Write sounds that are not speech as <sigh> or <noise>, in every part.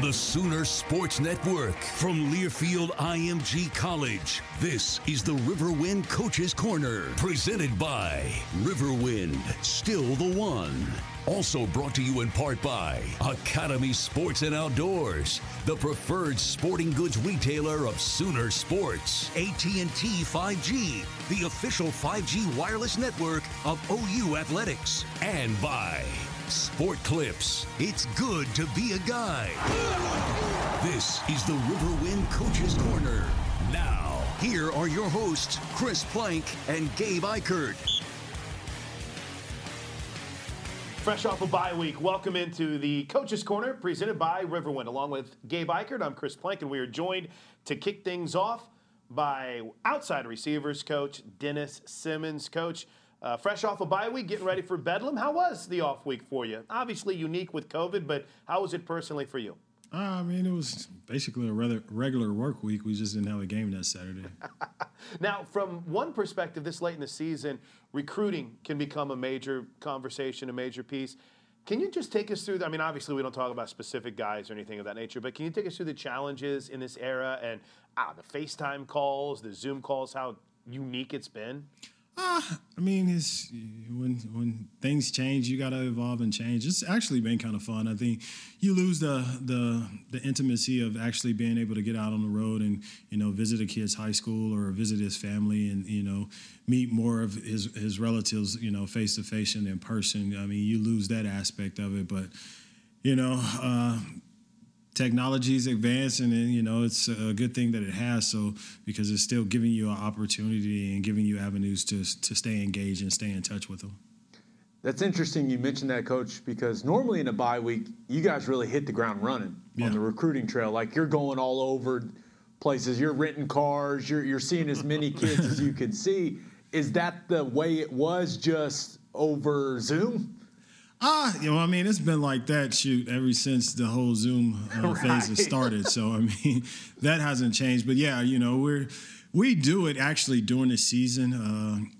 The Sooner Sports Network from Learfield IMG College. This is the Riverwind Coaches Corner, presented by Riverwind, still the one. Also brought to you in part by Academy Sports and Outdoors, the preferred sporting goods retailer of Sooner Sports. AT&T 5G, the official 5G wireless network of OU Athletics, and by Sport Clips. It's good to be a guy. This is the Riverwind Coaches Corner. Now, here are your hosts, Chris Plank and Gabe Ikard. Fresh off a bye week, welcome into the Coaches Corner presented by Riverwind. Along with Gabe Ikard, I'm Chris Plank, and we are joined to kick things off by outside receivers coach Dennis Simmons. Coach, uh, fresh off a bye week, getting ready for Bedlam. How was the off week for you? Obviously unique with COVID, but how was it personally for you? Uh, I mean, it was basically a rather regular work week. We just didn't have a game that Saturday. <laughs> now, from one perspective, this late in the season, recruiting can become a major conversation, a major piece. Can you just take us through? The, I mean, obviously, we don't talk about specific guys or anything of that nature, but can you take us through the challenges in this era and ah, the FaceTime calls, the Zoom calls, how unique it's been? <sighs> I mean, it's when when things change, you got to evolve and change. It's actually been kind of fun. I think you lose the the the intimacy of actually being able to get out on the road and you know visit a kid's high school or visit his family and you know meet more of his his relatives you know face to face and in person. I mean, you lose that aspect of it, but you know. Uh, technology's advanced and you know it's a good thing that it has so because it's still giving you an opportunity and giving you avenues to to stay engaged and stay in touch with them. That's interesting you mentioned that coach because normally in a bye week you guys really hit the ground running yeah. on the recruiting trail. Like you're going all over places. You're renting cars. You're, you're seeing as many kids as you can see. Is that the way it was just over zoom Ah, you know, I mean, it's been like that shoot ever since the whole Zoom uh, <laughs> right. phase has started. So I mean, <laughs> that hasn't changed. But yeah, you know, we're we do it actually during the season. Uh,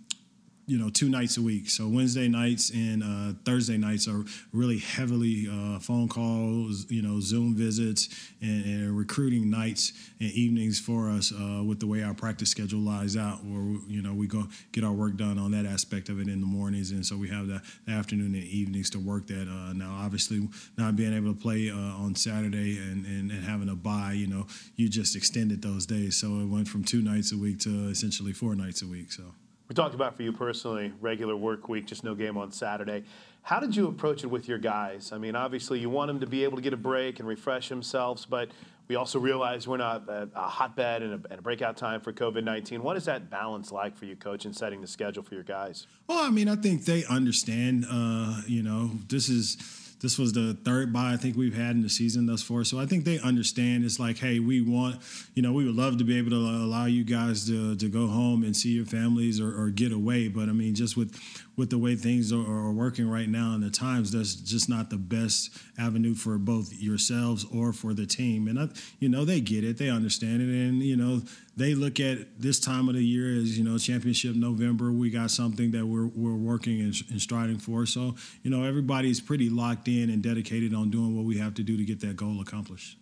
you know two nights a week. So Wednesday nights and uh, Thursday nights are really heavily uh, phone calls, you know, Zoom visits, and, and, recruiting nights and evenings for us uh, with the way our practice schedule lies out. Where you know we go get our work done on that aspect of it in the mornings, and so we have the, the afternoon and evenings to work that. Uh, now, obviously, not being able to play uh, on Saturday and, and, and having a bye, you know, you just extended those days. So it went from two nights a week to essentially four nights a week. So. We talked about for you personally, regular work week, just no game on Saturday. How did you approach it with your guys? I mean, obviously, you want them to be able to get a break and refresh themselves, but we also realize we're not a, a hotbed and a, and a, breakout time for COVID 19. What is that balance like for you, coach, in setting the schedule for your guys? Well, I mean, I think they understand, uh, you know, this is this was the third bye I think we've had in the season thus far. So I think they understand. It's like, hey, we want, you know, we would love to be able to allow you guys to, to go home and see your families or, or get away. But I mean, just with with the way things are, are, working right now and the times, that's just not the best avenue for both yourselves or for the team. And I, you know, they get it, they understand it, and you know, they look at this time of the year as you know, championship November. We got something that we're we're working and, and striding for. So you know, everybody's pretty locked in and dedicated on doing what we have to do to get that goal accomplished.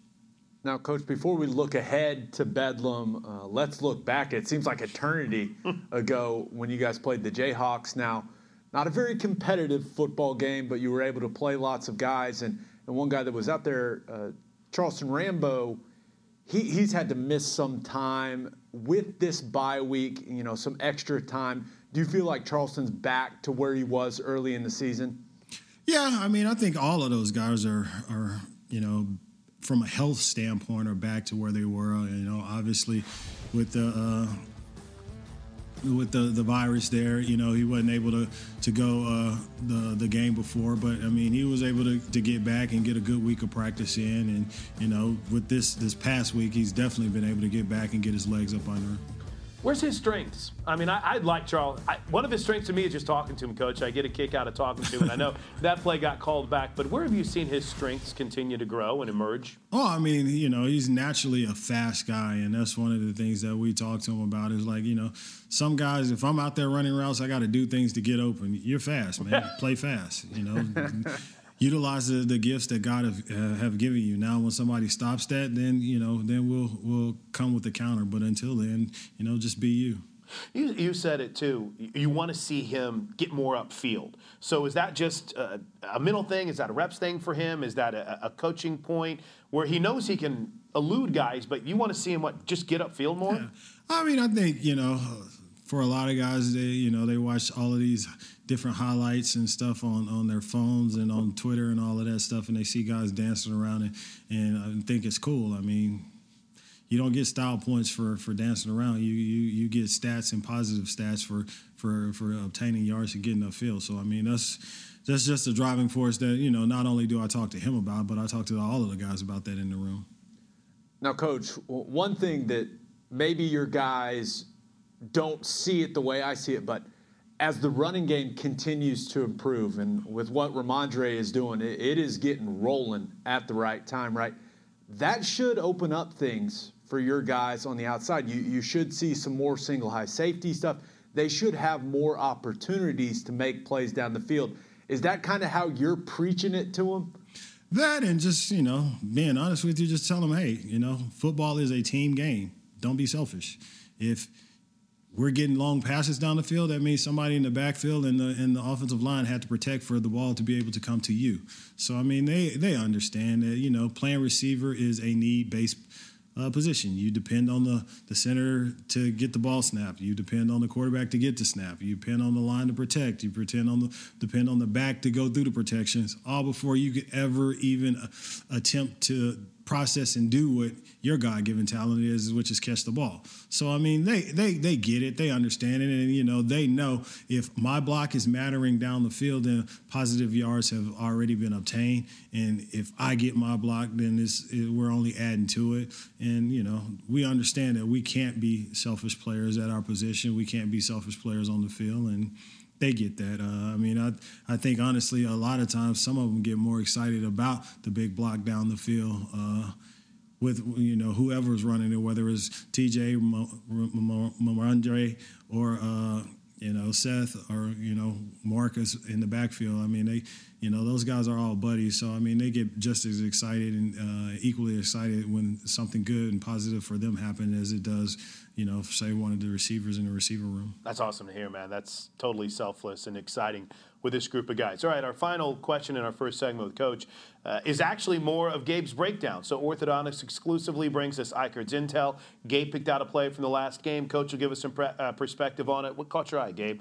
Now, Coach, before we look ahead to Bedlam, uh, let's look back. It seems like eternity <laughs> ago when you guys played the Jayhawks. Now, not a very competitive football game, but you were able to play lots of guys. And, and one guy that was out there, uh, Charleston Rambo, he, he's had to miss some time with this bye week, you know, some extra time. Do you feel like Charleston's back to where he was early in the season? Yeah, I mean, I think all of those guys are, are you know, from a health standpoint, are back to where they were. You know, obviously, with the uh, with the, the virus there. You know, he wasn't able to to go uh, the the game before, but I mean, he was able to, to get back and get a good week of practice in. And you know, with this this past week, he's definitely been able to get back and get his legs up under him. Where's his strengths? I mean, I, I like Charles. I, one of his strengths to me is just talking to him, Coach. I get a kick out of talking to him, and I know <laughs> that play got called back. But where have you seen his strengths continue to grow and emerge? Oh, I mean, you know, he's naturally a fast guy, and that's one of the things that we talk to him about. Is like, you know, some guys, if I'm out there running routes, I got to do things to get open. You're fast, man. <laughs> Play fast. You know <laughs> utilize the, the, gifts that God have, uh, have given you. Now, when somebody stops that, then you know, then we'll we'll come with the counter. But until then, you know, just be you. You, you said it too. You want to see him get more upfield. So is that just a, a mental thing? Is that a reps thing for him? Is that a, a, coaching point where he knows he can elude guys, but you want to see him what just get upfield more? Yeah. I mean, I think you know, for a lot of guys, they you know they watch all of these different highlights and stuff on, on their phones and on Twitter and all of that stuff, and they see guys dancing around and, and uh, think it's cool. I mean, you don't get style points for, for dancing around. You, you you get stats and positive stats for for for obtaining yards and getting upfield. So I mean that's that's just a driving force that you know not only do I talk to him about, but I talk to all of the guys about that in the room. Now, coach, one thing that maybe your guys don't see it the way I see it, but as the running game continues to improve, and with what Rhamondre is doing, it, it is getting rolling at the right time, right? That should open up things for your guys on the outside. You, you should see some more single high safety stuff. They should have more opportunities to make plays down the field. Is that kind of how you're preaching it to them? That and just, you know, being honest with you, just tell them, hey, you know, football is a team game. Don't be selfish. If we're getting long passes down the field, that means somebody in the backfield and the and the offensive line had to protect for the ball to be able to come to you. So I mean, they they understand that you know playing receiver is a need based uh, position. You depend on the the center to get the ball snapped. You depend on the quarterback to get the snap. You depend on the line to protect. You pretend on the depend on the back to go through the protections. All before you could ever even uh, attempt to process and do what your God given talent is, which is catch the ball. So I mean, they they they get it, they understand it, and you know they know if my block is mattering down the field, then positive yards have already been obtained, and if I get my block, then it, we're only adding to it. And you know we understand that we can't be selfish players at our position, we can't be selfish players on the field, and they get that. Uh, I mean, I I think honestly, a lot of times some of them get more excited about the big block down the field. Uh, with you know whoever's running it, whether it's TJ Rhamondre or uh, you know Seth or you know Marcus in the backfield. I mean, they you know those guys are all buddies, so I mean they get just as excited and uh, equally excited when something good and positive for them happen as it does you know, say one of the receivers in the receiver room. That's awesome to hear, man. That's totally selfless and exciting with this group of guys. All right, our final question in our first segment with Coach uh, is actually more of Gabe's breakdown. So Orthodontics exclusively brings us Ikard's intel. Gabe picked out a play from the last game. Coach will give us some pre- uh, perspective on it. What caught your eye, Gabe?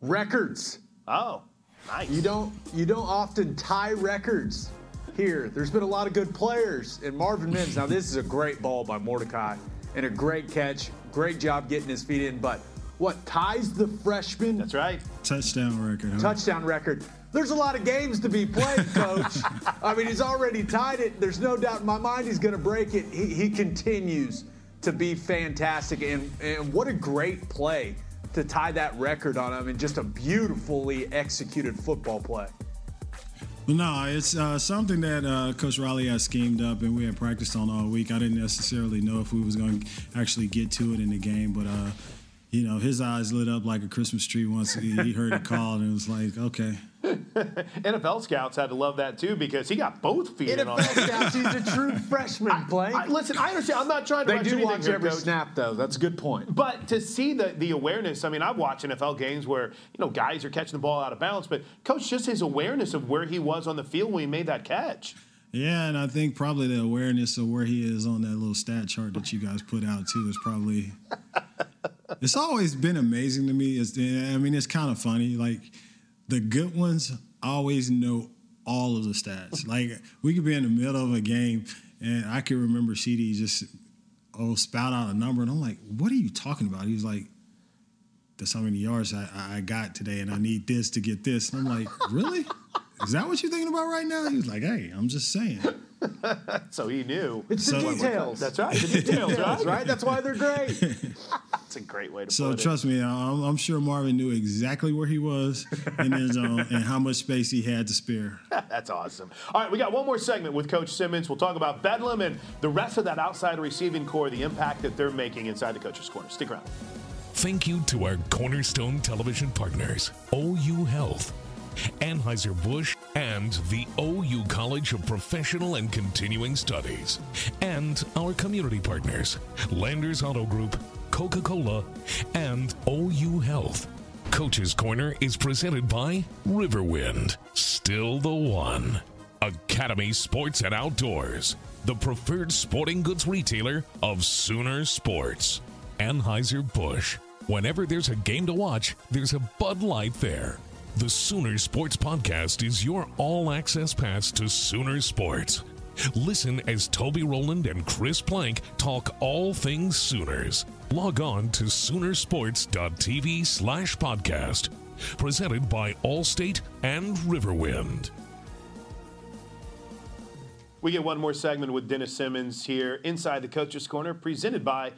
Records. Oh, nice. You don't you don't often tie records here. There's been a lot of good players. And Marvin Mims, now this is a great ball by Mordecai and a great catch. Great job getting his feet in. But what ties the freshman? That's right. Touchdown record. Huh? Touchdown record. There's a lot of games to be played, <laughs> coach. I mean, he's already tied it. There's no doubt in my mind he's going to break it. He, he continues to be fantastic. And, and what a great play to tie that record on him and just a beautifully executed football play. No, it's uh, something that uh, Coach Riley has schemed up, and we had practiced on all week. I didn't necessarily know if we was going to actually get to it in the game, but uh, you know, his eyes lit up like a Christmas tree once he heard it called, and it was like, okay. <laughs> NFL scouts had to love that too because he got both feet NFL on scouts, he's a true <laughs> freshman playing. listen, I understand. I'm not trying to. They do anything watch here, every Coach. snap, though. That's a good point. But to see the the awareness, I mean, I've watched NFL games where you know guys are catching the ball out of bounds, but coach just his awareness of where he was on the field when he made that catch. Yeah, and I think probably the awareness of where he is on that little stat chart that you guys put out too is probably. It's always been amazing to me. It's, I mean, it's kind of funny. Like the good ones always know all of the stats. Like we could be in the middle of a game, and I can remember CeeDee just oh spout out a number, and I'm like, "What are you talking about?" He was like, "That's how many yards I, I got today, and I need this to get this." And I'm like, "Really?" Is that what you're thinking about right now? He was like, "Hey, I'm just saying." <laughs> So he knew. It's the So- details. That's right. <laughs> The details, That's right? right. That's why they're great. <laughs> That's a great way to So put trust me, I'm, I'm sure Marvin knew exactly where he was in his zone and how much space he had to spare. That's awesome. All right, we got one more segment with Coach Simmons. We'll talk about Bedlam and the rest of that outside receiving corps, the impact that they're making inside the coach's corner. Stick around. Thank you to our cornerstone television partners, OU Health, Anheuser-Busch, and the OU College of Professional and Continuing Studies, and our community partners, Landers Auto Group, Coca-Cola, and OU Health. Coach's Corner is presented by Riverwind, still the one. Academy Sports and Outdoors, the preferred sporting goods retailer of Sooner Sports. Anheuser-Busch. Whenever there's a game to watch, there's a Bud Light there. The Sooner Sports Podcast is your all access pass to Sooner Sports. Listen as Toby Rowland and Chris Plank talk all things Sooners. Log on to Soonersports.tv slash podcast. Presented by Allstate and Riverwind. We get one more segment with Dennis Simmons here inside the Coach's Corner, presented by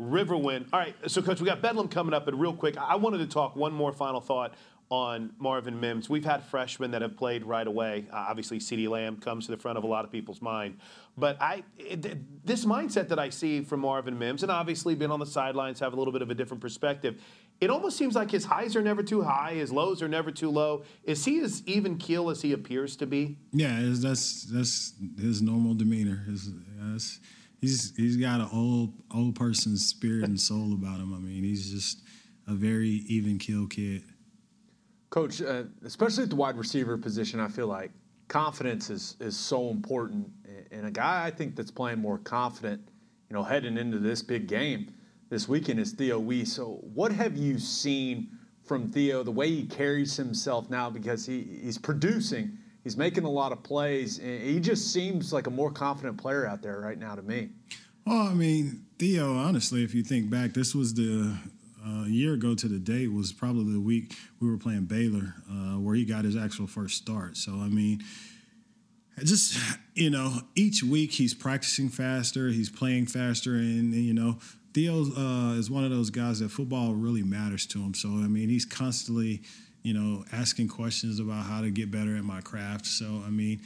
Riverwind. All right, so Coach, we got Bedlam coming up, but real quick, I wanted to talk one more final thought on Marvin Mims. We've had freshmen that have played right away. Uh, obviously, CeeDee Lamb comes to the front of a lot of people's mind. But I, it, this mindset that I see from Marvin Mims, and obviously being on the sidelines, have a little bit of a different perspective. It almost seems like his highs are never too high, his lows are never too low. Is he as even keel as he appears to be? Yeah, that's that's his normal demeanor. His, that's, he's he's got an old old person's spirit and soul about him. I mean, he's just a very even keel kid. Coach, uh, especially at the wide receiver position, I feel like confidence is is so important. And a guy I think that's playing more confident, you know, heading into this big game this weekend is Theo Wease. So, what have you seen from Theo? The way he carries himself now, because he, he's producing, he's making a lot of plays, and he just seems like a more confident player out there right now to me. Well, I mean, Theo, honestly, if you think back, this was the uh, a year ago to the date was probably the week we were playing Baylor, uh, where he got his actual first start. So, I mean, just you know, each week he's practicing faster, he's playing faster, and, and, you know, Theo uh, is one of those guys that football really matters to him. So, I mean, he's constantly, you know, asking questions about how to get better at my craft. So, I mean,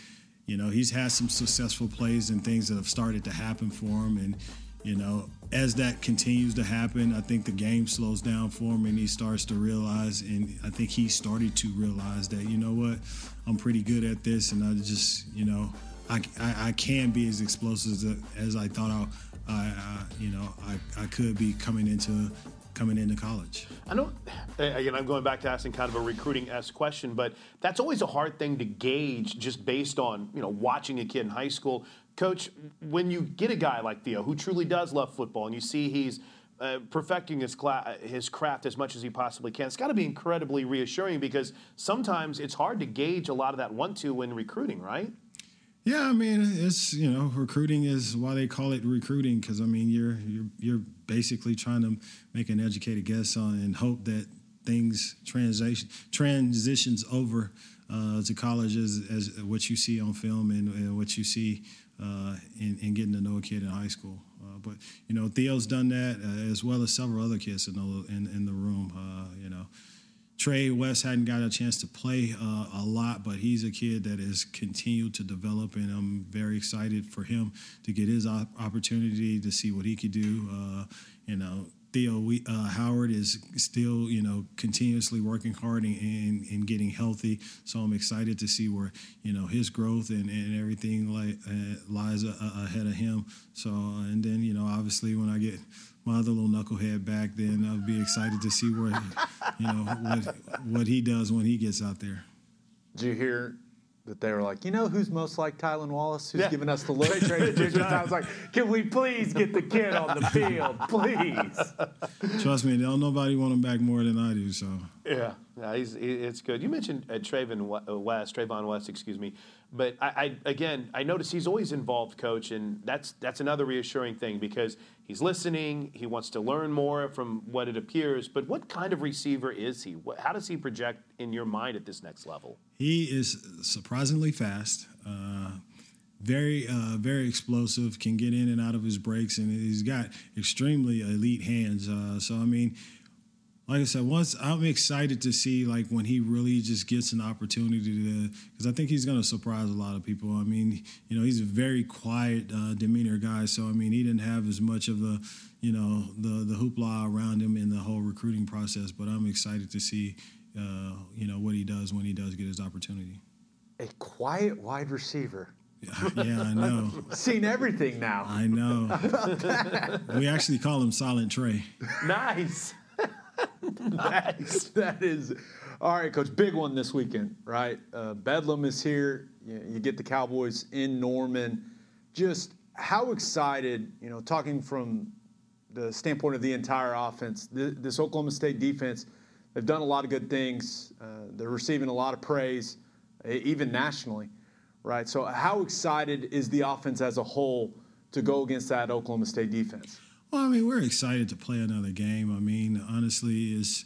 you know, he's had some successful plays and things that have started to happen for him, and you know, as that continues to happen, I think the game slows down for him and he starts to realize, and I think he started to realize that, you know what, I'm pretty good at this and I just, you know, I, I, I can be as explosive as, as I thought I, I, I you know, I, I could be coming into coming into college. I know, again, I'm going back to asking kind of a recruiting esque question, but that's always a hard thing to gauge just based on, you know, watching a kid in high school. Coach, when you get a guy like Theo who truly does love football and you see he's uh, perfecting his, cla- his craft as much as he possibly can, it's got to be incredibly reassuring because sometimes it's hard to gauge a lot of that one two when recruiting, right? Yeah, I mean, it's you know, recruiting is why they call it recruiting because I mean, you're you're you're basically trying to make an educated guess on and hope that things transition transitions over uh, to college as, as what you see on film and, and what you see uh, in, in, getting to know a kid in high school. Uh, but you know, Theo's done that uh, as well as several other kids in the in, in the room. Uh, you know. Trey West hadn't got a chance to play uh, a lot, but he's a kid that has continued to develop, and I'm very excited for him to get his op- opportunity to see what he could do. Uh, you know, Theo we, uh, Howard is still, you know, continuously working hard and, and, and, getting healthy. So I'm excited to see where, you know, his growth and, and everything like uh, lies a, ahead of him. So and then you know, obviously when I get my other little knucklehead back, then I'll be excited to see where, you know, what what he does when he gets out there. Did you hear that they were like, you know who's most like Tylan Wallace, who's yeah. giving us the look? <laughs> I was like, can we please get the kid on the field, please? Trust me, don't nobody want him back more than I do. So yeah, yeah, he's it's good. You mentioned uh, Trayvon West, Trayvon West, excuse me. But I, I, again, I notice he's always involved, coach, and that's that's another reassuring thing because he's listening. He wants to learn more from what it appears. But what kind of receiver is he? How does he project in your mind at this next level? He is surprisingly fast. Uh, very, uh, very explosive. Can get in and out of his breaks, and he's got extremely elite hands. Uh, so I mean, like I said, once I'm excited to see like when he really just gets an opportunity to, because I think he's going to surprise a lot of people. I mean, you know, he's a very quiet uh, demeanor guy, so I mean, he didn't have as much of the, you know, the the hoopla around him in the whole recruiting process. But I'm excited to see, uh, you know, what he does when he does get his opportunity. A quiet wide receiver. <laughs> Yeah, I know. <laughs> Seen everything now. I know. <laughs> we actually call him Silent Trey. Nice. <laughs> nice. that is all right, coach. Big one this weekend, right? Uh, Bedlam is here. You, you, get the Cowboys in Norman. Just how excited, you know, talking from the standpoint of the entire offense, th- this Oklahoma State defense, they've done a lot of good things. Uh, they're receiving a lot of praise, even nationally, right? So, how excited is the offense as a whole to go against that Oklahoma State defense? Well, I mean, we're excited to play another game. I mean, honestly, is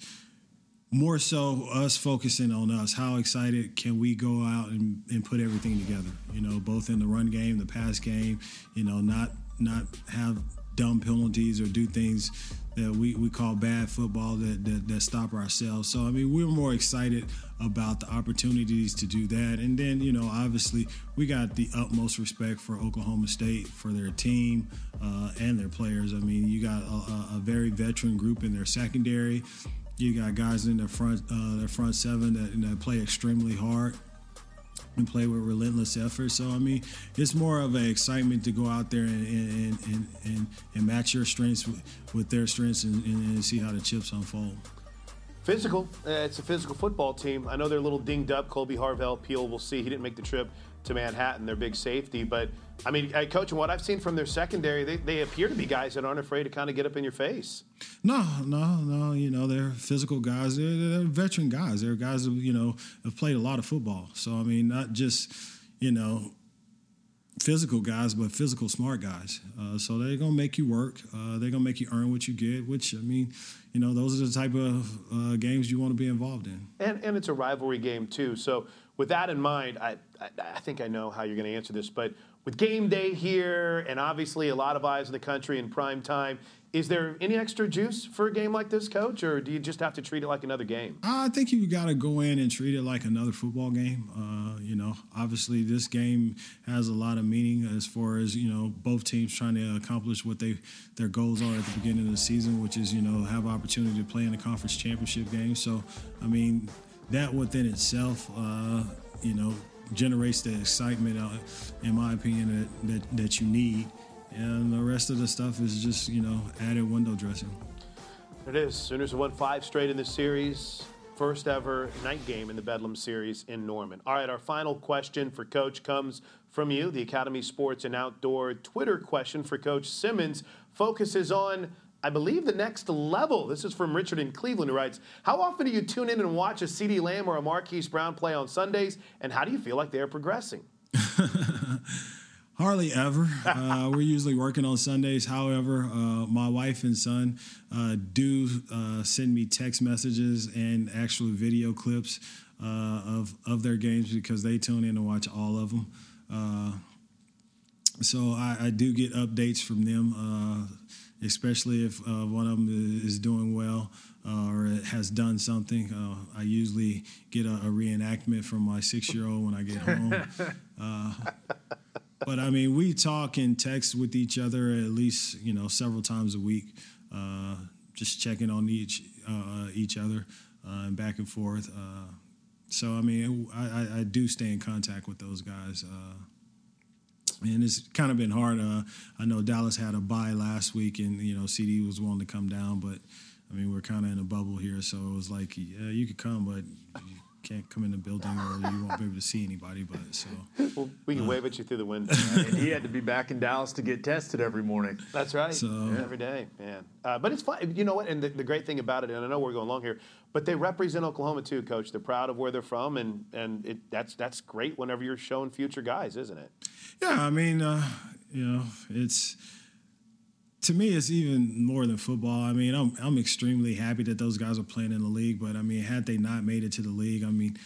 more so us focusing on us. How excited can we go out and, and put everything together? You know, both in the run game, the pass game. You know, not not have dumb penalties or do things that we, we call bad football that, that, that stop ourselves. So I mean, we're more excited about the opportunities to do that. And then, you know, obviously we got the utmost respect for Oklahoma State, for their team uh, and their players. I mean, you got a, a, very veteran group in their secondary. You got guys in the front, uh, their front seven that, that play extremely hard and play with relentless effort. So I mean, it's more of an excitement to go out there and and, and, and, and match your strengths with, with their strengths and, and, see how the chips unfold. Physical. Uh, it's a physical football team. I know they're a little dinged up. Kolby Harvell, Peel, we'll see. He didn't make the trip to Manhattan, their big safety. But, I mean, coach, and what I've seen from their secondary, they, they appear to be guys that aren't afraid to kind of get up in your face. No, no, no. You know, they're physical guys. They're, they're veteran guys. They're guys who, you know, have played a lot of football. So, I mean, not just, you know, physical guys, but physical smart guys. Uh, so they're gonna make you work. Uh, they're gonna make you earn what you get. Which I mean, you know, those are the type of uh, games you want to be involved in. And and it's a rivalry game too. So with that in mind, I I, think I know how you're going to answer this, but with game day here and obviously a lot of eyes in the country in prime time, is there any extra juice for a game like this, coach, or do you just have to treat it like another game? I think you got to go in and treat it like another football game. Uh, you know, obviously this game has a lot of meaning as far as you know both teams trying to accomplish what they their goals are at the beginning of the season, which is you know have opportunity to play in the conference championship game. So, I mean, that within itself, uh, you know, generates the excitement, uh, in my opinion, that, that that you need and the rest of the stuff is just you know added window dressing. It is. Sooners won five straight in this series. First ever night game in the Bedlam series in Norman. All right, our final question for Coach comes from you. The Academy Sports and Outdoor Twitter question for Coach Simmons focuses on, I believe, the next level. This is from Richard in Cleveland, who writes How often do you tune in and watch a CeeDee Lamb or a Marquise Brown play on Sundays, and how do you feel like they are progressing? <laughs> Hardly ever. <laughs> Uh, we're usually working on Sundays. However, uh, my wife and son uh, do uh, send me text messages and actual video clips uh, of of their games because they tune in and watch all of them. Uh, so I, I, do get updates from them, uh, especially if uh, one of them is doing well uh, or has done something. Uh, I usually get a, a, reenactment from my six year old when I get home. <laughs> Uh, but I mean, we talk and text with each other at least you know several times a week, uh, just checking on each each other and back and forth. So I mean, I, I, do stay in contact with those guys, uh, and it's kind of been hard. Uh, I know Dallas had a bye last week, and you know CeeDee was willing to come down, but I mean we're kind of in a bubble here, so it was like, yeah, you could come, but can't come in the building or you won't be able to see anybody. But so well, we can uh, wave at you through the window. he had to be back in Dallas to get tested every morning. That's right. So yeah. every day, man. Uh, but it's fun. You know what? And the, the, great thing about it, and I know we're going long here, but they represent Oklahoma too, Coach. They're proud of where they're from, and and it, that's that's great. Whenever you're showing future guys, isn't it? Yeah, I mean, uh, you know, it's to me, it's even more than football. I mean, I'm I'm extremely happy that those guys are playing in the league. But I mean, had they not made it to the league, I mean,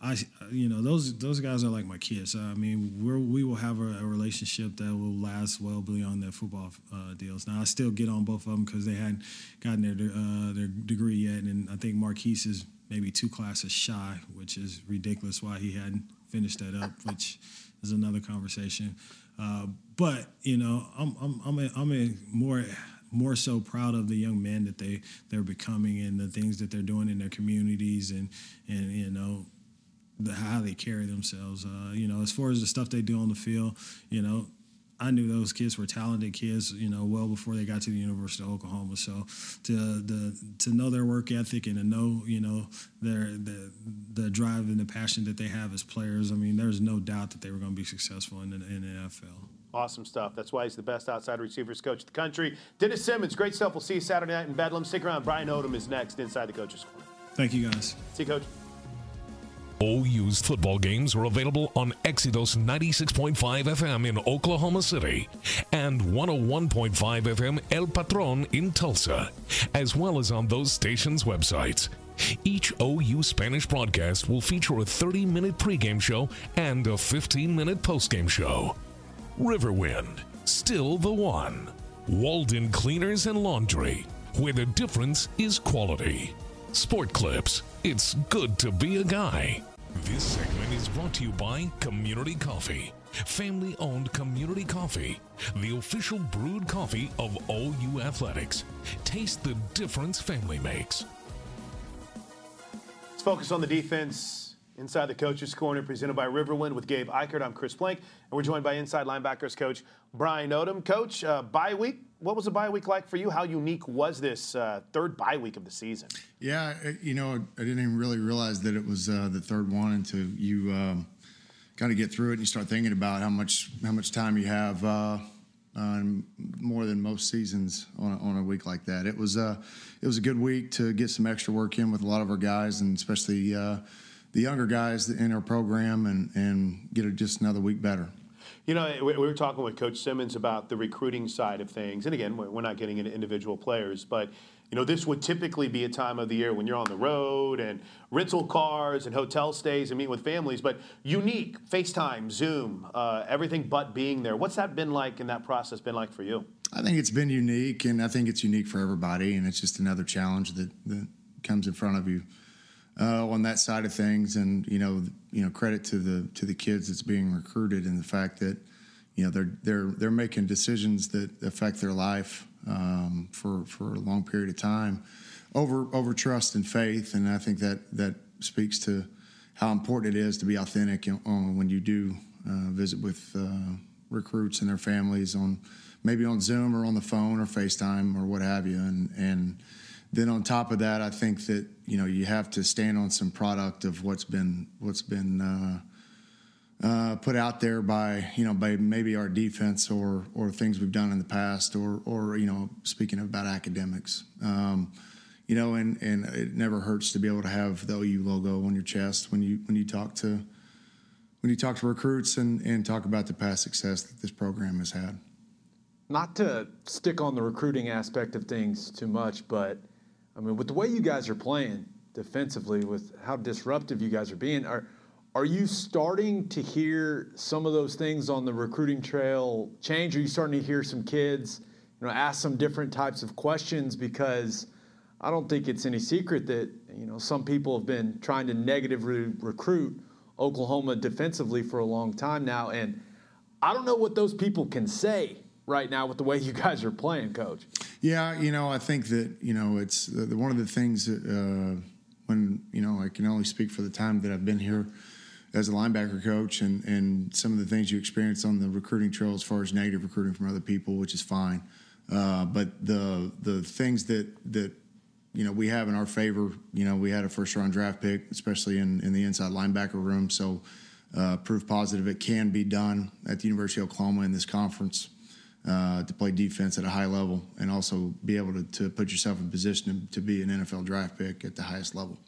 I you know those those guys are like my kids. I mean, we we will have a, a, relationship that will last well beyond their football uh, deals. Now, I still get on both of them because they hadn't gotten their uh, their degree yet, and I think Marquise is maybe two classes shy, which is ridiculous. Why he hadn't finished that up, which is another conversation. Uh, but you know, I'm I'm I'm a, I'm a more more so proud of the young men that they they're becoming and the things that they're doing in their communities and and you know the, how they carry themselves. Uh, you know, as far as the stuff they do on the field, you know, I knew those kids were talented kids, you know, well before they got to the University of Oklahoma. So to the to know their work ethic and to know, you know, their the the drive and the passion that they have as players, I mean, there's no doubt that they were going to be successful in the, in the NFL. Awesome stuff. That's why he's the best outside receivers coach in the country. Dennis Simmons, great stuff. We'll see you Saturday night in Bedlam. Stick around. Brian Odom is next inside the coaches' corner. Thank you, guys. See you, coach. OU's football games are available on Exodus 96.5 FM in Oklahoma City and 101.5 FM El Patron in Tulsa, as well as on those stations' websites. Each OU Spanish broadcast will feature a 30 minute pregame show and a 15 minute postgame show. Riverwind, still the one. Walden Cleaners and Laundry, where the difference is quality. Sport Clips, it's good to be a guy. This segment is brought to you by Community Coffee, family owned Community Coffee, the official brewed coffee of OU Athletics. Taste the difference family makes. Let's focus on the defense. Inside the Coach's Corner, presented by Riverwind with Gabe Ikard. I'm Chris Plank, and we're joined by inside linebackers coach Brian Odom. Coach, uh, bye week. What was the bye week like for you? How unique was this uh, third bye week of the season? Yeah, you know, I didn't even really realize that it was uh, the third one until you um, kind of get through it and you start thinking about how much how much time you have. Uh, more than most seasons on a, on a week like that. It was uh, it was a good week to get some extra work in with a lot of our guys, and especially uh, the younger guys in our program and, and get just another week better. You know, we were talking with Coach Simmons about the recruiting side of things. And again, we're not getting into individual players, but, you know, this would typically be a time of the year when you're on the road and rental cars and hotel stays and meeting with families, but unique, FaceTime, Zoom, uh, everything but being there. What's that been like and that process been like for you? I think it's been unique, and I think it's unique for everybody, and it's just another challenge that, that comes in front of you uh, on that side of things, and you know, you know, credit to the to the kids that's being recruited and the fact that you know they're they're they're making decisions that affect their life um, for for a long period of time over over trust and faith, and I think that that speaks to how important it is to be authentic when you do uh, visit with uh, recruits and their families on maybe on Zoom or on the phone or FaceTime or what have you, and and then on top of that, I think that you know you have to stand on some product of what's been what's been uh, uh, put out there by you know by maybe our defense or or things we've done in the past or or you know speaking about academics. Um, you know, and, and it never hurts to be able to have the OU logo on your chest when you when you talk to when you talk to recruits and, and talk about the past success that this program has had. Not to stick on the recruiting aspect of things too much, but I mean, with the way you guys are playing, defensively with how disruptive you guys are being. Are are you starting to hear some of those things on the recruiting trail change? Are you starting to hear some kids, you know, ask some different types of questions? Because I don't think it's any secret that you know some people have been trying to negatively recruit Oklahoma defensively for a long time now, and I don't know what those people can say right now with the way you guys are playing, Coach. Yeah, you know, I think that you know it's uh, one of the things that, uh, when you know I can only speak for the time that I've been here as a linebacker coach and, and some of the things you experience on the recruiting trail as far as negative recruiting from other people, which is fine. Uh, but the the things that that you know we have in our favor, you know, we had a first round draft pick, especially in, in the inside linebacker room. So uh, proof positive it can be done at the University of Oklahoma in this conference. Uh, to play defense at a high level and also be able to, to put yourself in position to, to be an NFL draft pick at the highest level.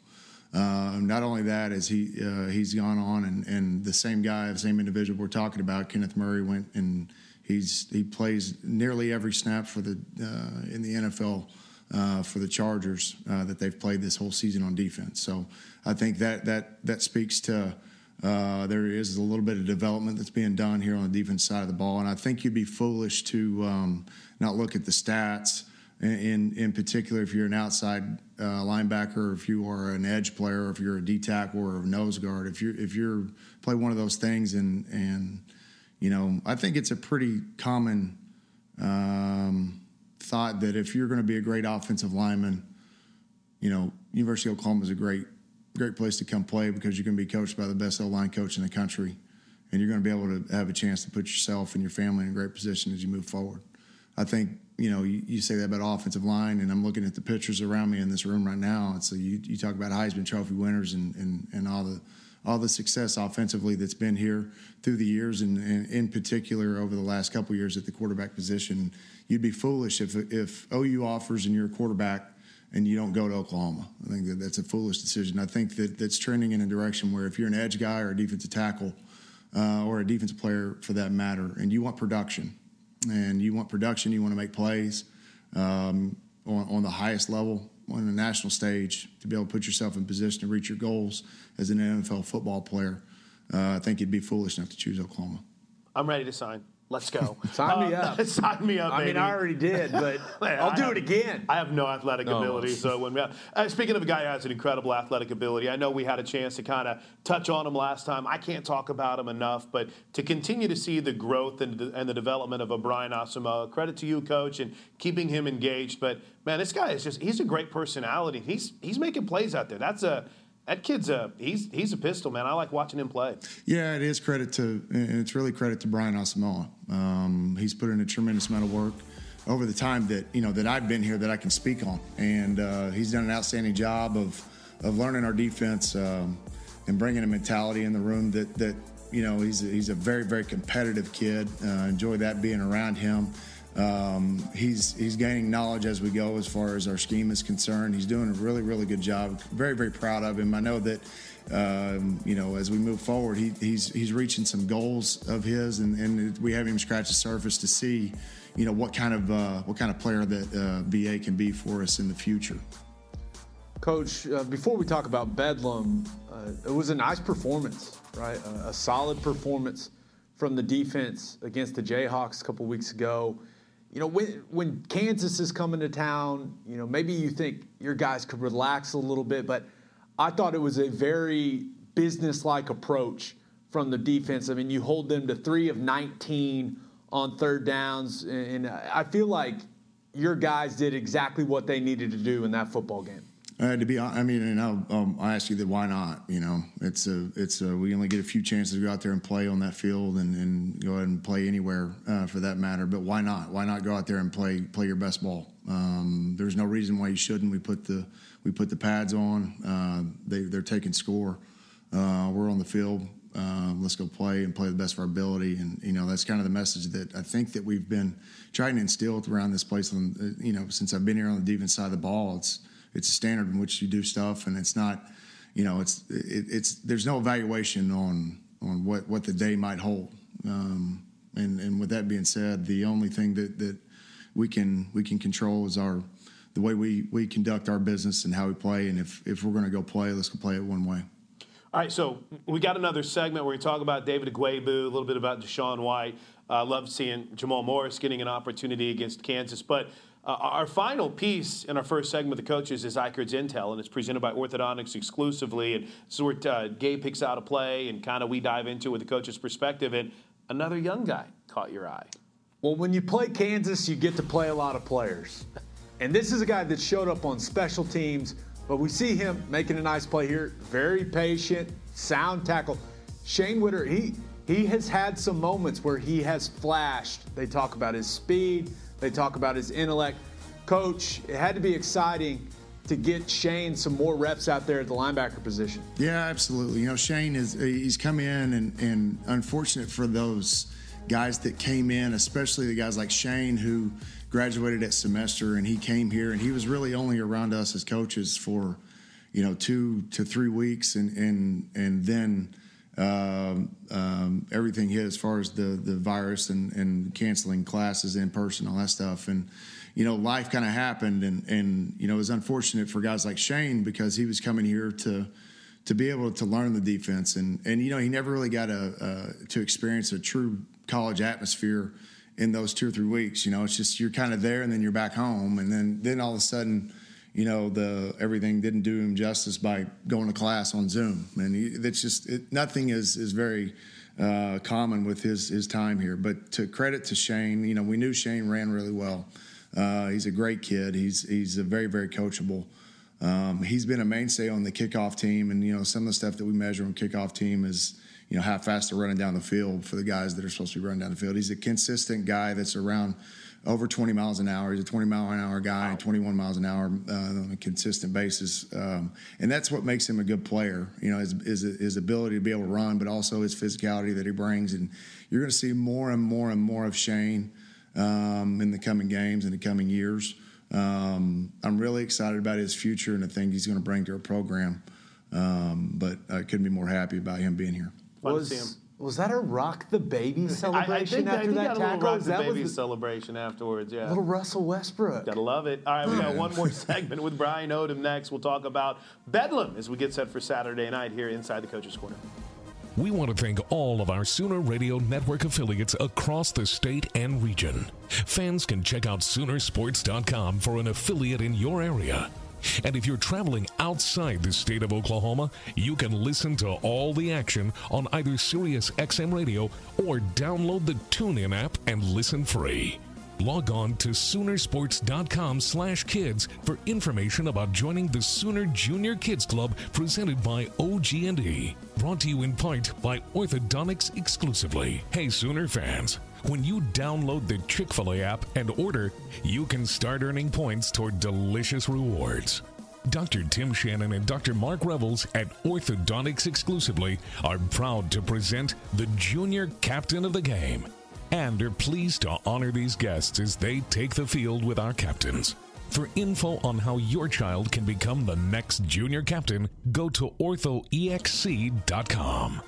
Uh, not only that, as he uh, he's gone on, and, and the same guy, the same individual we're talking about, Kenneth Murray, went and he's he plays nearly every snap for the uh, in the NFL uh, for the Chargers uh, that they've played this whole season on defense. So I think that that that speaks to. Uh, there is a little bit of development that's being done here on the defense side of the ball, and I think you'd be foolish to um, not look at the stats in in particular if you're an outside uh, linebacker, if you are an edge player, if you're a D tackle or a nose guard, if you if you're play one of those things, and and you know, I think it's a pretty common um, thought that if you're going to be a great offensive lineman, you know, University of Oklahoma is a great great place to come play because you're going to be coached by the best O line coach in the country, and you're going to be able to have a chance to put yourself and your family in a great position as you move forward. I think you know, you, you, say that about offensive line, and I'm looking at the pictures around me in this room right now. And so you, you talk about Heisman Trophy winners and, and, and all the all the success offensively that's been here through the years, and, and in particular over the last couple years at the quarterback position. You'd be foolish if if OU offers and you're a quarterback and you don't go to Oklahoma. I think that that's a foolish decision. I think that that's trending in a direction where if you're an edge guy or a defensive tackle uh, or a defensive player for that matter, and you want production and you want production, you want to make plays um, on, on, the highest level on the national stage to be able to put yourself in position to reach your goals as an NFL football player. Uh, I think you'd be foolish enough to choose Oklahoma. I'm ready to sign. Let's go. <laughs> sign me uh, up. <laughs> sign me up. I baby. mean, I already did, but <laughs> I'll do have, it again. I have no athletic no. ability, so when we, uh, speaking of a guy who has an incredible athletic ability, I know we had a chance to kind of touch on him last time. I can't talk about him enough, but to continue to see the growth and, and the development of a Brian Asamoah, credit to you, coach, and keeping him engaged. But man, this guy is just—he's a great personality. He's he's making plays out there. That's a that kid's a he's he's a pistol man. I like watching him play. Yeah, it is credit to and it's really credit to Brian Asamoah. Um, he's put in a tremendous amount of work over the time that you know that I've been here that I can speak on, and uh, he's done an outstanding job of of learning our defense um, and bringing a mentality in the room that that you know he's a, he's a very very competitive kid. Uh, enjoy that being around him. Um, he's he's gaining knowledge as we go as far as our scheme is concerned. He's doing a really really good job. Very very proud of him. I know that um, you know as we move forward, he, he's he's reaching some goals of his, and, and we haven't even scratched the surface to see you know what kind of uh, what kind of player that uh, BA can be for us in the future. Coach, uh, before we talk about Bedlam, uh, it was a nice performance, right? a solid performance from the defense against the Jayhawks a couple weeks ago you know, when, when Kansas is coming to town, you know, maybe you think your guys could relax a little bit, but I thought it was a very business-like approach from the defense. I mean, you hold them to three of 19 on third downs, and I feel like your guys did exactly what they needed to do in that football game. Uh, to be, I mean, and I'll, um, I ask you that why not? You know, it's a, it's a, we only get a few chances to go out there and play on that field and, and go ahead and play anywhere uh, for that matter. But why not? Why not go out there and play play your best ball? Um, there's no reason why you shouldn't. We put the we put the pads on. Uh, they they're taking score. Uh, we're on the field. Uh, let's go play and play the best of our ability. And you know that's kind of the message that I think that we've been trying to instill around this place. On, uh, you know, since I've been here on the defense side of the ball, it's it's a standard in which you do stuff, and it's not, you know, it's it, it's there's no evaluation on on what what the day might hold. Um, and and with that being said, the only thing that that we can we can control is our the way we we conduct our business and how we play. And if if we're going to go play, let's go play it one way. All right, so we got another segment where we talk about David Ugwoegbu, a little bit about DaShaun White. I uh, love seeing Jamal Morris getting an opportunity against Kansas. But uh, our final piece in our first segment with the coaches is Ikard's Intel, and it's presented by Orthodontics exclusively. And so where uh, Gabe picks out a play, and kind of we dive into it with the coach's perspective. And another young guy caught your eye. Well, when you play Kansas, you get to play a lot of players. And this is a guy that showed up on special teams, but we see him making a nice play here. Very patient, sound tackle. Shane Whitter, he he has had some moments where he has flashed. They talk about his speed, they talk about his intellect. Coach, it had to be exciting to get Shane some more reps out there at the linebacker position. Yeah, absolutely. You know, Shane is he's come in and and unfortunate for those guys that came in, especially the guys like Shane who graduated at semester and he came here and he was really only around us as coaches for, you know, two to three weeks and and and then um, um, everything hit as far as the the virus and and canceling classes in person, all that stuff. And you know, life kind of happened, and and you know, it was unfortunate for guys like Shane because he was coming here to to be able to learn the defense, and and you know, he never really got a, a to experience a true college atmosphere in those two or three weeks. You know, it's just you're kind of there and then you're back home, and then then all of a sudden, you know, the everything didn't do him justice by going to class on Zoom, and it's just it, nothing is is very. Uh, common with his his time here, but to credit to Shane, you know, we knew Shane ran really well. Uh, he's a great kid. He's he's a very very coachable. Um, he's been a mainstay on the kickoff team, and you know some of the stuff that we measure on kickoff team is you know, how fast they're running down the field for the guys that are supposed to be running down the field. He's a consistent guy that's around over 20 miles an hour. He's a 20 mile an hour guy, 21 miles an hour uh, on a consistent basis, um, and that's what makes him a good player. You know, his, his, his ability to be able to run, but also his physicality that he brings. And you're going to see more and more and more of Shane um, in the coming games in the coming years. Um, I'm really excited about his future and the things he's going to bring to our program. Um, but I couldn't be more happy about him being here. Fun was, to see him. Was that a rock the baby celebration I, I think, after I think that tackle? Rock the baby celebration afterwards. Yeah, little Russell Westbrook. Gotta love it. All right, we got one more <laughs> segment with Brian Odom next. We'll talk about Bedlam as we get set for Saturday night here inside the Coaches Corner. We want to thank all of our Sooner Radio Network affiliates across the state and region. Fans can check out Soonersports.com for an affiliate in your area. And if you're traveling outside the state of Oklahoma, you can listen to all the action on either Sirius XM Radio or download the TuneIn app and listen free. Log on to Soonersports.com slash kids for information about joining the Sooner Junior Kids Club presented by OG&E. Brought to you in part by Orthodontics exclusively. Hey Sooner fans, when you download the Chick fil A app and order, you can start earning points toward delicious rewards. Dr. Tim Shannon and Dr. Mark Revels at Orthodontics exclusively are proud to present the junior captain of the game and are pleased to honor these guests as they take the field with our captains. For info on how your child can become the next junior captain, go to orthoexc.com.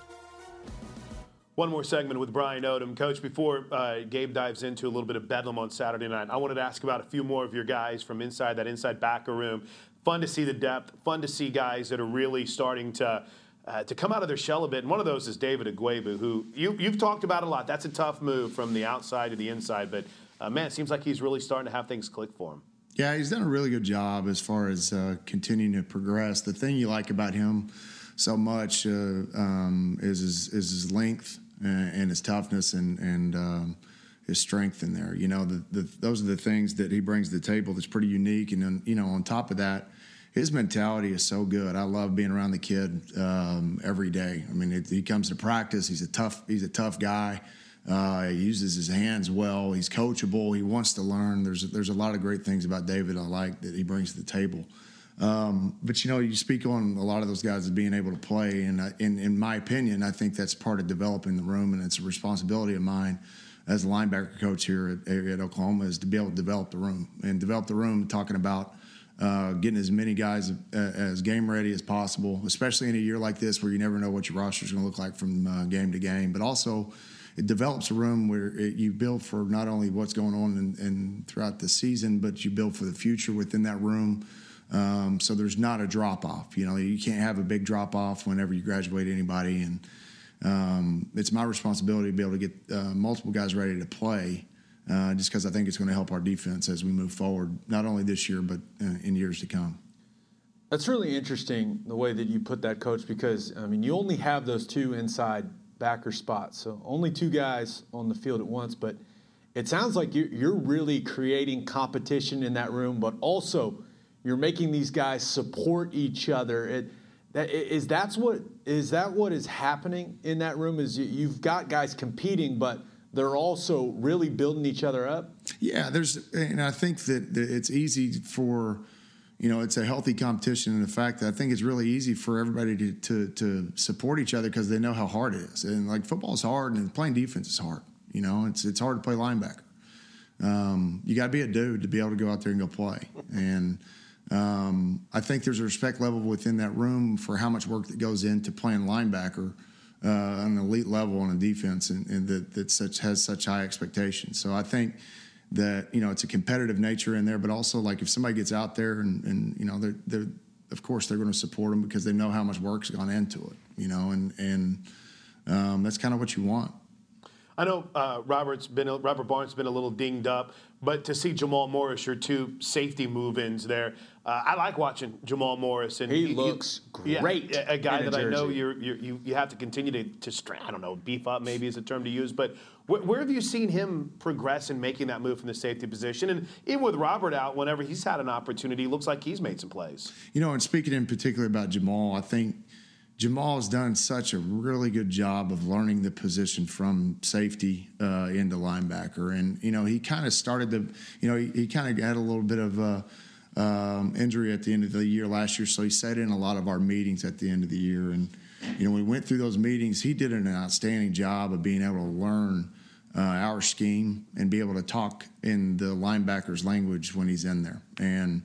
One more segment with Brian Odom. Coach, before uh, Gabe dives into a little bit of bedlam on Saturday night, I wanted to ask about a few more of your guys from inside that inside backer room. Fun to see the depth, fun to see guys that are really starting to uh, to come out of their shell a bit. And one of those is David Ugwoegbu, who you, have talked about a lot. That's a tough move from the outside to the inside, but uh, man, it seems like he's really starting to have things click for him. Yeah, he's done a really good job as far as uh, continuing to progress. The thing you like about him so much uh, um, is, his, is his length and, and his toughness and, and um, his strength in there. You know, the, the, those are the things that he brings to the table that's pretty unique. And then, you know, on top of that, his mentality is so good. I love being around the kid um, every day. I mean, it, he comes to practice. He's a tough. He's a tough guy. Uh, he uses his hands well. He's coachable. He wants to learn. There's there's a lot of great things about David I like that he brings to the table. Um, but you know, you speak on a lot of those guys as being able to play, and I, in in my opinion, I think that's part of developing the room, and it's a responsibility of mine as a linebacker coach here at, at Oklahoma is to be able to develop the room and develop the room. Talking about uh, getting as many guys uh, as game ready as possible, especially in a year like this where you never know what your roster is going to look like from uh, game to game. But also, it develops a room where it, you build for not only what's going on in, throughout the season, but you build for the future within that room. Um, so there's not a drop off. You know, you can't have a big drop off whenever you graduate anybody, and um, it's my responsibility to be able to get uh, multiple guys ready to play. Uh, just because I think it's going to help our defense as we move forward, not only this year but uh, in years to come. That's really interesting the way that you put that, coach, because I mean you only have those two inside backer spots, so only two guys on the field at once. But it sounds like you're really creating competition in that room, but also you're making these guys support each other. It, that, is that's what is that what is happening in that room? Is you've got guys competing, but they're also really building each other up. Yeah, there's, and I think that it's easy for, you know, it's a healthy competition, and the fact that I think it's really easy for everybody to to, to support each other because they know how hard it is, and like football is hard, and playing defense is hard. You know, it's it's hard to play linebacker. Um, you got to be a dude to be able to go out there and go play, and um, I think there's a respect level within that room for how much work that goes into playing linebacker uh, on an elite level on a defense, and, and that, that such has such high expectations. So I think that you know it's a competitive nature in there, but also like if somebody gets out there and, and you know they're, they're of course they're going to support them because they know how much work's gone into it, you know, and and um, that's kind of what you want. I know uh, Robert's been Robert Barnes has been a little dinged up, but to see Jamal Morris, your two safety move-ins there, uh, I like watching Jamal Morris, and he, he looks he, great. Yeah, a guy that I know you're, you're, you you have to continue to to I don't know beef up maybe is a term to use, but wh- where have you seen him progress in making that move from the safety position? And even with Robert out, whenever he's had an opportunity, looks like he's made some plays. You know, and speaking in particular about Jamal, I think Jamal has done such a really good job of learning the position from safety uh, into linebacker, and you know he kind of started to, you know, he, he kind of had a little bit of a um, injury at the end of the year last year, so he sat in a lot of our meetings at the end of the year, and you know we went through those meetings. He did an outstanding job of being able to learn uh, our scheme and be able to talk in the linebacker's language when he's in there, and.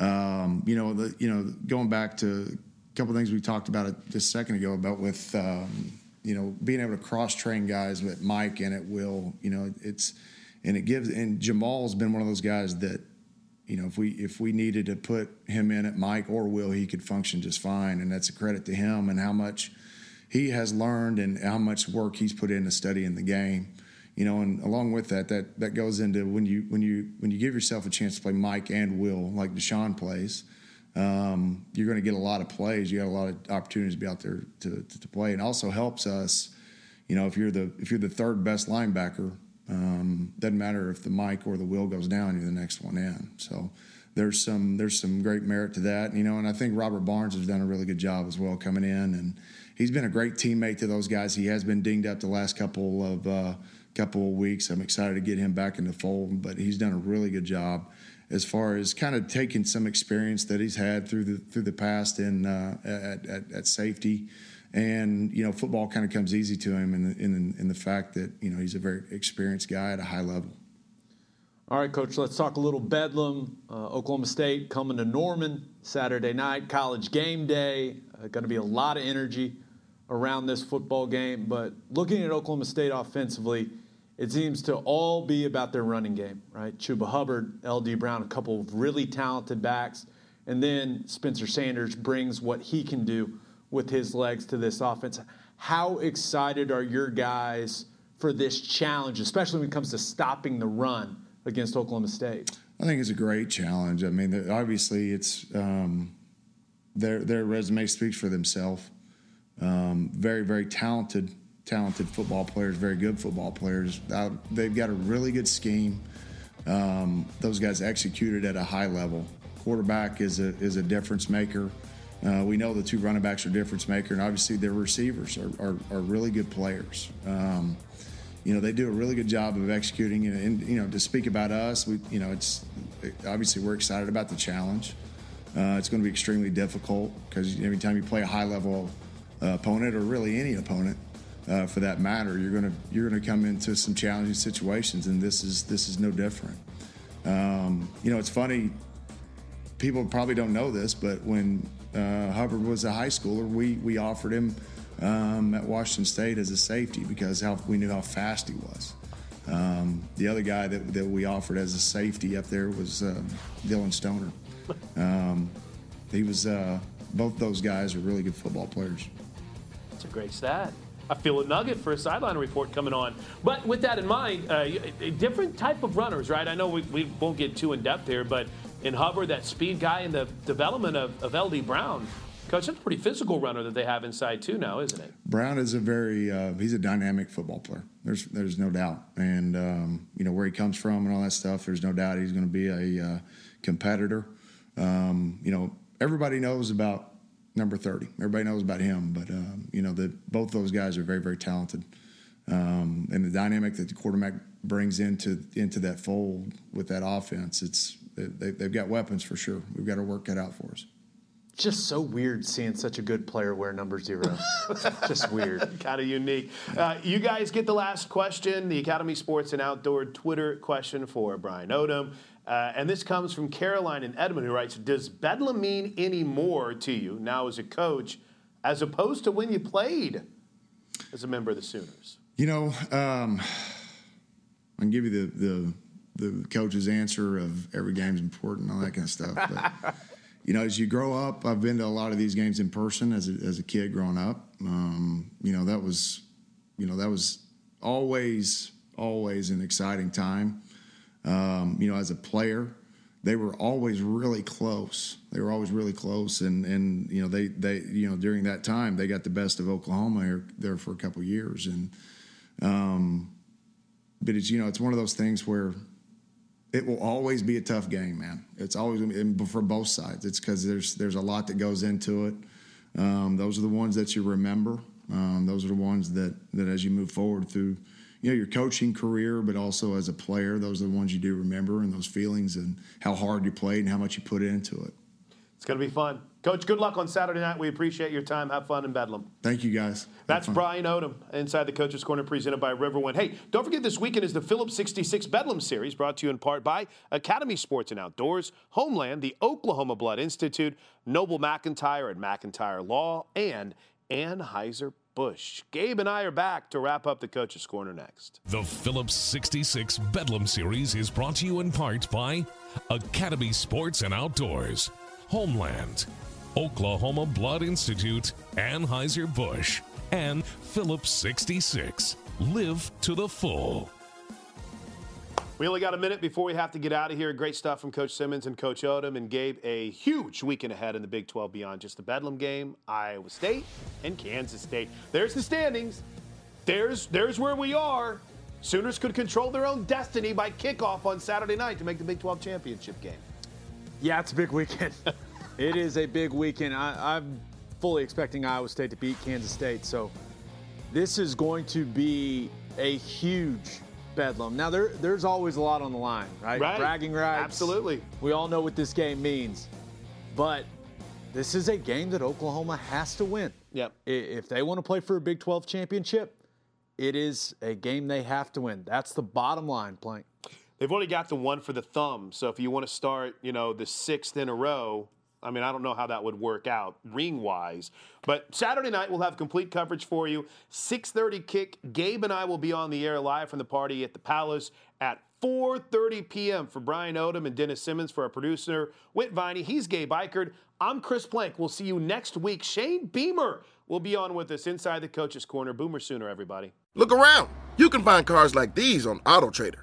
Um, you know, the, you know, going back to couple things we talked about just a second ago about with um, you know being able to cross train guys with Mike and it will. You know, it's and it gives and Jamal's been one of those guys that you know if we if we needed to put him in at Mike or Will, he could function just fine, and that's a credit to him and how much he has learned and how much work he's put into studying the game. You know, and along with that, that that goes into when you when you when you give yourself a chance to play Mike and Will like DaShaun plays um, you're going to get a lot of plays. You got a lot of opportunities to be out there to, to, to, play, and also helps us. You know, if you're the if you're the third best linebacker, um, doesn't matter if the Mike or the wheel goes down, you're the next one in. So there's some there's some great merit to that. You know, and I think Robert Barnes has done a really good job as well coming in, and he's been a great teammate to those guys. He has been dinged up the last couple of uh, couple of weeks. I'm excited to get him back in the fold, but he's done a really good job as far as kind of taking some experience that he's had through the through the past in uh, at, at, at, safety, and you know football kind of comes easy to him in the, in, in the fact that you know he's a very experienced guy at a high level. All right, coach. Let's talk a little Bedlam. Uh, Oklahoma State coming to Norman Saturday night, college game day. Uh, Going to be a lot of energy around this football game. But looking at Oklahoma State offensively it seems to all be about their running game, right? Chuba Hubbard, L.D. Brown, a couple of really talented backs. And then Spencer Sanders brings what he can do with his legs to this offense. How excited are your guys for this challenge, especially when it comes to stopping the run against Oklahoma State? I think it's a great challenge. I mean, obviously, it's um, their their resume speaks for themselves. Um, very, very talented talented football players, very good football players. Uh, they've got a really good scheme. Um, those guys executed at a high level. Quarterback is a is a difference maker. Uh, we know the two running backs are difference maker, and obviously their receivers are, are, are really good players. Um, you know they do a really good job of executing, and, and, you know to speak about us, we you know it's obviously we're excited about the challenge. Uh, it's going to be extremely difficult because every time you play a high level uh, opponent or really any opponent, uh, for that matter, you're gonna you're gonna come into some challenging situations, and this is this is no different. Um, you know, it's funny. People probably don't know this, but when uh, Hubbard was a high schooler, we we offered him um, at Washington State as a safety because how we knew how fast he was. Um, the other guy that, that we offered as a safety up there was uh, Dillon Stoner. Um, he was uh, both those guys are really good football players. That's a great stat. I feel a nugget for a sideline report coming on. But with that in mind, uh, a different type of runners, right? I know we, we won't get too in depth here, but in Hubbard, that speed guy, and the development of, of LD Brown, Coach, that's a pretty physical runner that they have inside too now, isn't it? Brown is a very uh, he's a dynamic football player. There's there's no doubt, and um, you know where he comes from and all that stuff. There's no doubt he's going to be a uh, competitor. Um, you know everybody knows about number 30. Everybody knows about him, but um, you know that both those guys are very very talented, um, and the dynamic that the quarterback brings into into that fold with that offense, it's they, they've got weapons for sure. We've got to work that out for us just so weird seeing such a good player wear number zero. <laughs> just weird. kind of unique. Uh, you guys get the last question, the Academy Sports and Outdoor Twitter question for Brian Odom. Uh, and this comes from Caroline in Edmond, who writes Does Bedlam mean any more to you now as a coach as opposed to when you played as a member of the Sooners? You know, um, I can give you the, the, the coach's answer of every game's important, all that kind of stuff. But <laughs> you know, as you grow up, I've been to a lot of these games in person as a, as a kid growing up. Um, you know, that was, you know, that was always, always an exciting time. Um, you know, as a player, they were always really close. They were always really close, and and you know they they you know during that time they got the best of Oklahoma here, there for a couple years, and um, but it's you know it's one of those things where it will always be a tough game, man. It's always for both sides. It's because there's there's a lot that goes into it. Um, those are the ones that you remember. Um, those are the ones that that as you move forward through, you know, your coaching career, but also as a player, those are the ones you do remember and those feelings and how hard you played and how much you put into it. It's going to be fun. Coach, good luck on Saturday night. We appreciate your time. Have fun in Bedlam. Thank you, guys. That's Brian Odom inside the Coaches Corner presented by Riverwind. Hey, don't forget this weekend is the Phillips 66 Bedlam Series brought to you in part by Academy Sports and Outdoors, Homeland, the Oklahoma Blood Institute, Noble McIntyre and McIntyre Law, and Anheuser Busch. Gabe and I are back to wrap up the Coaches Corner next. The Phillips 66 Bedlam Series is brought to you in part by Academy Sports and Outdoors, Homeland, Oklahoma Blood Institute, Anheuser-Busch, and Phillips 66. Live to the full. We only got a minute before we have to get out of here. Great stuff from Coach Simmons and Coach Odom and Gabe. A huge weekend ahead in the Big 12 beyond just the Bedlam game, Iowa State and Kansas State. There's the standings. There's there's where we are. Sooners could control their own destiny by kickoff on Saturday night to make the Big 12 championship game. Yeah, it's a big weekend. <laughs> it is a big weekend. I, I'm fully expecting Iowa State to beat Kansas State. So this is going to be a huge bedlam. Now there, there's always a lot on the line, right? right. Bragging rights. Absolutely. We all know what this game means, but this is a game that Oklahoma has to win. Yep. If they want to play for a Big 12 championship, it is a game they have to win. That's the bottom line, Plank. They've only got the one for the thumb. So if you want to start, you know, the sixth in a row, I mean, I don't know how that would work out ring wise, but Saturday night we'll have complete coverage for you. 6:30 kick. Gabe and I will be on the air live from the party at the Palace at 4:30 p.m. for Brian Odom and Dennis Simmons for our producer Whit Viney. He's Gabe Ikard. I'm Chris Plank. We'll see you next week. Shane Beamer will be on with us inside the coaches' corner. Boomer sooner, everybody. Look around. You can find cars like these on AutoTrader,